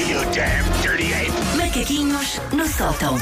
you damn dirty ape! Macaquinhos no sótão.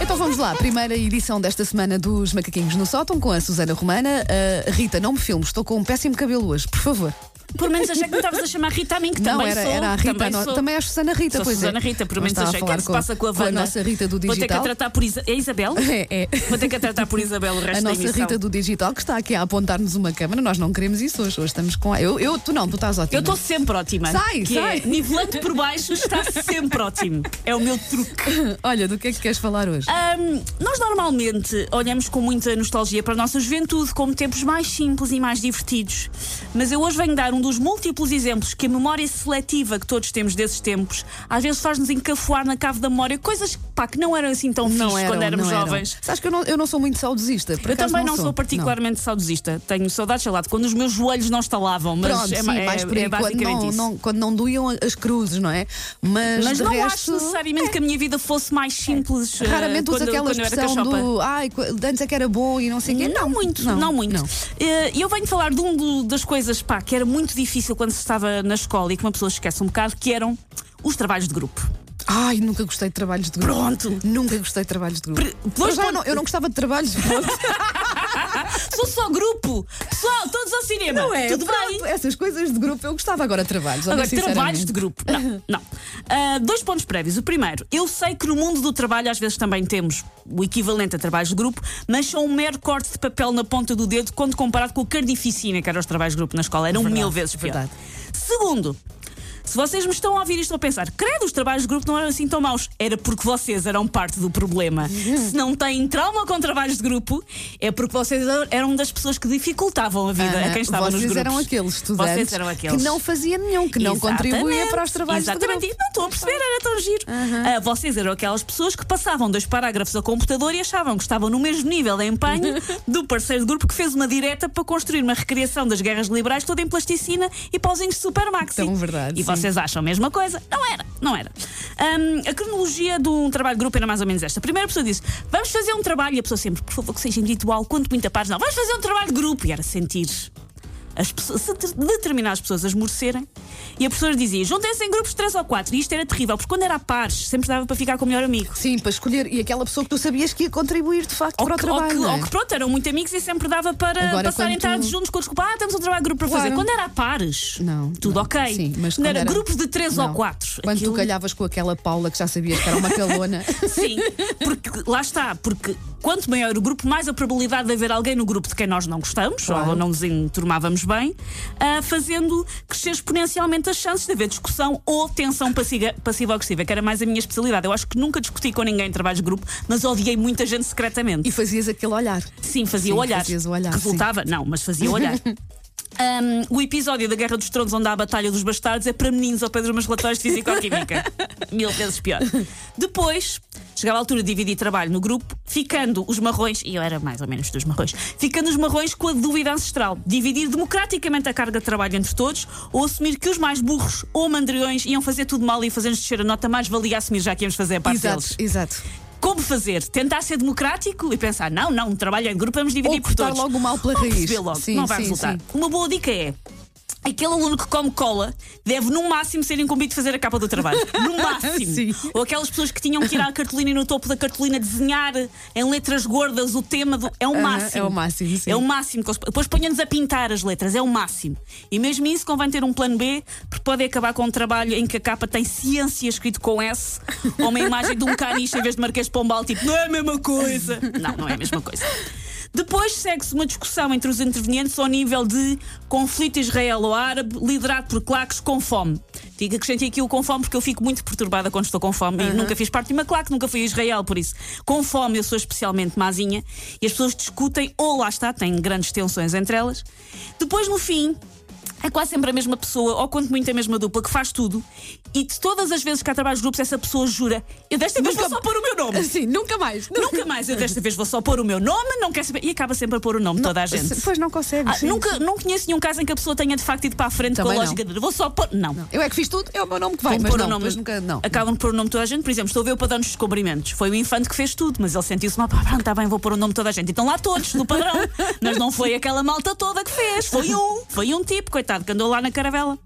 Então vamos lá, primeira edição desta semana dos Macaquinhos no Sótão com a Susana Romana. Uh, Rita, não me filmes, estou com um péssimo cabelo hoje, por favor. Por menos achei que me estavas a chamar Rita a mim, que não, também era, sou. era a Rita, também, sou. também é a Susana Rita, Sou pois Susana é. Rita, por menos achei. O que é que se passa com a com a Wanda? nossa Rita do Vou ter que digital. a tratar por Isa... É Isabel? É, é. Vou ter que a tratar por Isabel o resto A nossa. Rita do digital que está aqui a apontar-nos uma câmara, nós não queremos isso hoje. Hoje estamos com. a- Eu, eu tu não, tu estás ótima. Eu estou sempre ótima. Sai, que sai. É, nivelando por baixo está sempre ótimo. É o meu truque. Olha, do que é que queres falar hoje? Ahm, nós normalmente olhamos com muita nostalgia para a nossa juventude como tempos mais simples e mais divertidos. Mas eu hoje venho dar um dos múltiplos exemplos que a memória seletiva que todos temos desses tempos às vezes faz-nos encafuar na cave da memória coisas pá, que não eram assim tão não eram, quando éramos não eram. jovens. Sabes que eu não, eu não sou muito saudosista. por Eu também não, sou, sou particularmente saudosista. Tenho saudades, sei lá, de quando os meus joelhos não estalavam, mas Pronto, é, sim, é- mais por aí, é quando, basicamente não, isso. não- quando não doíam as cruzes, não é? Mas, Mas não resto, acho necessariamente que a minha vida fosse mais simples. eh, Raramente usa quando, aquela expressão do ai, antes é que era bom e não sei o quê. Não, muito, não, muito. Eh, Eu venho falar de um do- das coisas pá, que era muito difícil quando se estava na escola e que uma pessoa esquece um bocado, que eram os trabalhos de grupo. Ai, nunca gostei de trabalhos de grupo. Pronto. Nunca gostei de trabalhos de grupo. Pre- Para já, eu, não, eu não gostava de trabalhos de só grupo! Pessoal, todos ao cinema! Não é? Tudo Pronto, bem? Essas coisas de grupo eu gostava agora de trabalhos. Agora, trabalhos de grupo. Não, não. Ah, dois pontos prévios. O primeiro, eu sei que no mundo do trabalho às vezes também temos o equivalente a trabalhos de grupo, mas são um mero corte de papel na ponta do dedo quando comparado com a carnificina que eram os trabalhos de grupo na escola. Eram Verdade, mil vezes pior. verdade. Segundo, se vocês me estão a ouvir e estão a pensar, credo, os trabalhos de grupo não eram assim tão maus, era porque vocês eram parte do problema. Se não têm trauma com trabalhos de grupo, é porque vocês eram das pessoas que dificultavam a vida a Ah, quem estava nos vocês grupos. eram aqueles estudantes Vocês eram aqueles. que não fazia nenhum, que não contribuía para os trabalhos Exatamente. de grupo. Não estou a perceber, era tão giro. Ah, vocês eram aquelas pessoas que passavam dois parágrafos ao computador e achavam que estavam no mesmo nível de empenho do parceiro de grupo que fez uma direta para construir uma recriação das guerras liberais toda em plasticina e pauzinhos de Supermaxi. Tão verdade, E. vocês acham a mesma coisa? Não era, não era. Ahm, a cronologia de um trabalho de grupo era mais ou menos esta. A primeira pessoa disse: Vamos fazer um trabalho. E a pessoa sempre, por favor, que seja individual, quanto muita. Não, vamos fazer um trabalho de grupo. E era sentir as pessoas, se de- determinadas pessoas a esmorecerem. E a professora dizia: juntem-se em grupos de 3 ou 4. E isto era terrível, porque quando era a pares, sempre dava para ficar com o melhor amigo. Sim, para escolher. E aquela pessoa que tu sabias que ia contribuir de facto Ou para o que, ou trabalho. que- não é? ou que, pronto, eram muito amigos e sempre dava para Agora, passarem quando tardes tu- juntos com desculpa: ah, temos um trabalho de grupo para fazer. Claro. Quando era a pares, Não, tudo não. ok. Sim, mas quando era, era- grupos de 3 Não. ou 4. Quando tu calhavas com aquela Paula que já sabias que era uma calona. Sim, porque lá está, porque quanto maior o grupo, mais a probabilidade de haver alguém no grupo de quem nós não gostamos Claro. ou não nos enturmávamos bem, ah, fazendo crescer exponencialmente as chances de haver discussão ou tensão passiva- passiva-agressiva, que era mais a minha especialidade. Eu acho que nunca discuti com ninguém em trabalhos de grupo, mas odiei muita gente secretamente. e fazias aquele olhar. Sim, fazia Sim, o olhar. fazias o olhar, Resultava? Não, mas fazia o olhar. Um, o episódio da Guerra dos Tronos, onde há a Batalha dos Bastardos, é para meninos ao pé dos meus relatórios de Físico-Química. Mil vezes pior. Depois, chegava a altura de dividir trabalho no grupo, ficando os marrões, e eu era mais ou menos dos marrões, ficando os marrões com a dúvida ancestral: dividir democraticamente a carga de trabalho entre todos, ou assumir que os mais burros ou mandriões iam fazer tudo mal e fazer-nos descer a nota, mais valia assumir já que íamos fazer a parte Exato, deles. exato. Como fazer? Tentar ser democrático e pensar, não, não, um trabalho de grupo, vamos dividir Ou por todos. logo o mal pela Ou raiz. logo, Sim, não vai sim, resultar. sim. Uma boa dica é. Aquele aluno que come cola deve, no máximo, ser incumbido de fazer a capa do trabalho. No máximo. Sim. Ou aquelas pessoas que tinham que ir à cartolina e no topo da cartolina desenhar em letras gordas o tema do. É o máximo. é o máximo, sim. É o máximo. Depois ponham-nos a pintar as letras, é o máximo. E mesmo isso convém ter um plano B, porque pode acabar com um trabalho em que a capa tem ciência escrito com S, ou uma imagem de um caniche em vez de Marquês de Pombal, tipo, não é a mesma coisa. Não, não é a mesma coisa. Depois segue-se uma discussão entre os intervenientes ao nível de conflito israelo-árabe liderado por claques com fome. Digo que acrescentei aqui o com fome porque eu fico muito perturbada quando estou com fome. E nunca fiz parte de uma claque, nunca fui a Israel, por isso. Com fome eu sou especialmente mazinha e as pessoas discutem, ou lá está, têm grandes tensões entre elas. Depois, no fim, é quase sempre a mesma pessoa, ou quanto muito a mesma dupla, que faz tudo. E de todas as vezes que há trabalhos grupos, essa pessoa jura: Eu desta vez vou só pôr o meu nome. Assim, nunca mais. Nunca mais, eu desta vez vou só pôr o meu nome, não quer saber. E acaba sempre a pôr o nome de toda a gente. Pois não consegues. Ah, sim. nunca, não conheço nenhum caso em que a pessoa tenha de facto ido para a frente Também com a não. lógica de vou só pôr. Não. Eu é que fiz tudo, é o meu nome que vai, mas pôr não, o nome, nunca, não. Acabam de pôr o nome de toda a gente. Por exemplo, estou a ver o padrão dos descobrimentos. Foi o infante que fez tudo, mas ele sentiu-se mal. Pronto, está bem, vou pôr o nome de toda a gente. Então lá todos, no padrão. mas não foi aquela malta toda que fez. Foi um. Foi um tipo, coitado, que andou lá na caravela.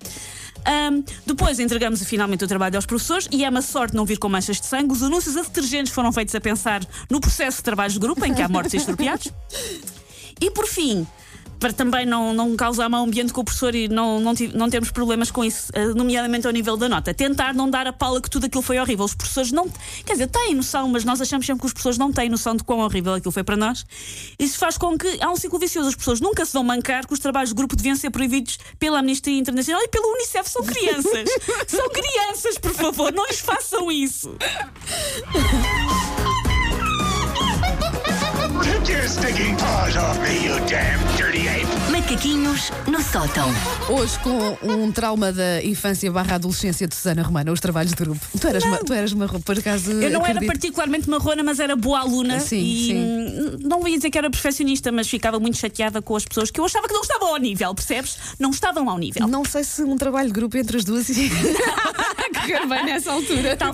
Ahm, depois entregamos finalmente o trabalho aos professores e é uma sorte não vir com manchas de sangue. Os anúncios a detergentes foram feitos a pensar no processo de trabalho de grupo em que há mortes e estropiados. E por fim, para também não, não causar mau ambiente com o professor e não, não, não termos problemas com isso, eh, nomeadamente ao nível da nota, tentar não dar a pala que tudo aquilo foi horrível. Os professores não. Quer dizer, têm noção, mas nós achamos sempre que os professores não têm noção de quão horrível aquilo foi para nós. Isso faz com que há um ciclo vicioso. As pessoas nunca se vão mancar que os trabalhos de grupo deviam ser proibidos pela Amnistia Internacional e pela Unicef. São crianças. São crianças, por favor, não lhes façam isso. Macaquinhos no sótão. Hoje com um trauma da infância barra adolescência de Susana Romana, os trabalhos de grupo. Tu eras, ma, tu eras marrom, por acaso. Eu não era acredito. particularmente marrona, mas era boa aluna. Sim, e sim. não ia dizer que era perfeccionista, mas ficava muito chateada com as pessoas que eu achava que não estavam ao nível, percebes? Não estavam ao nível. Não sei se um trabalho de grupo entre as duas ia correr bem nessa altura.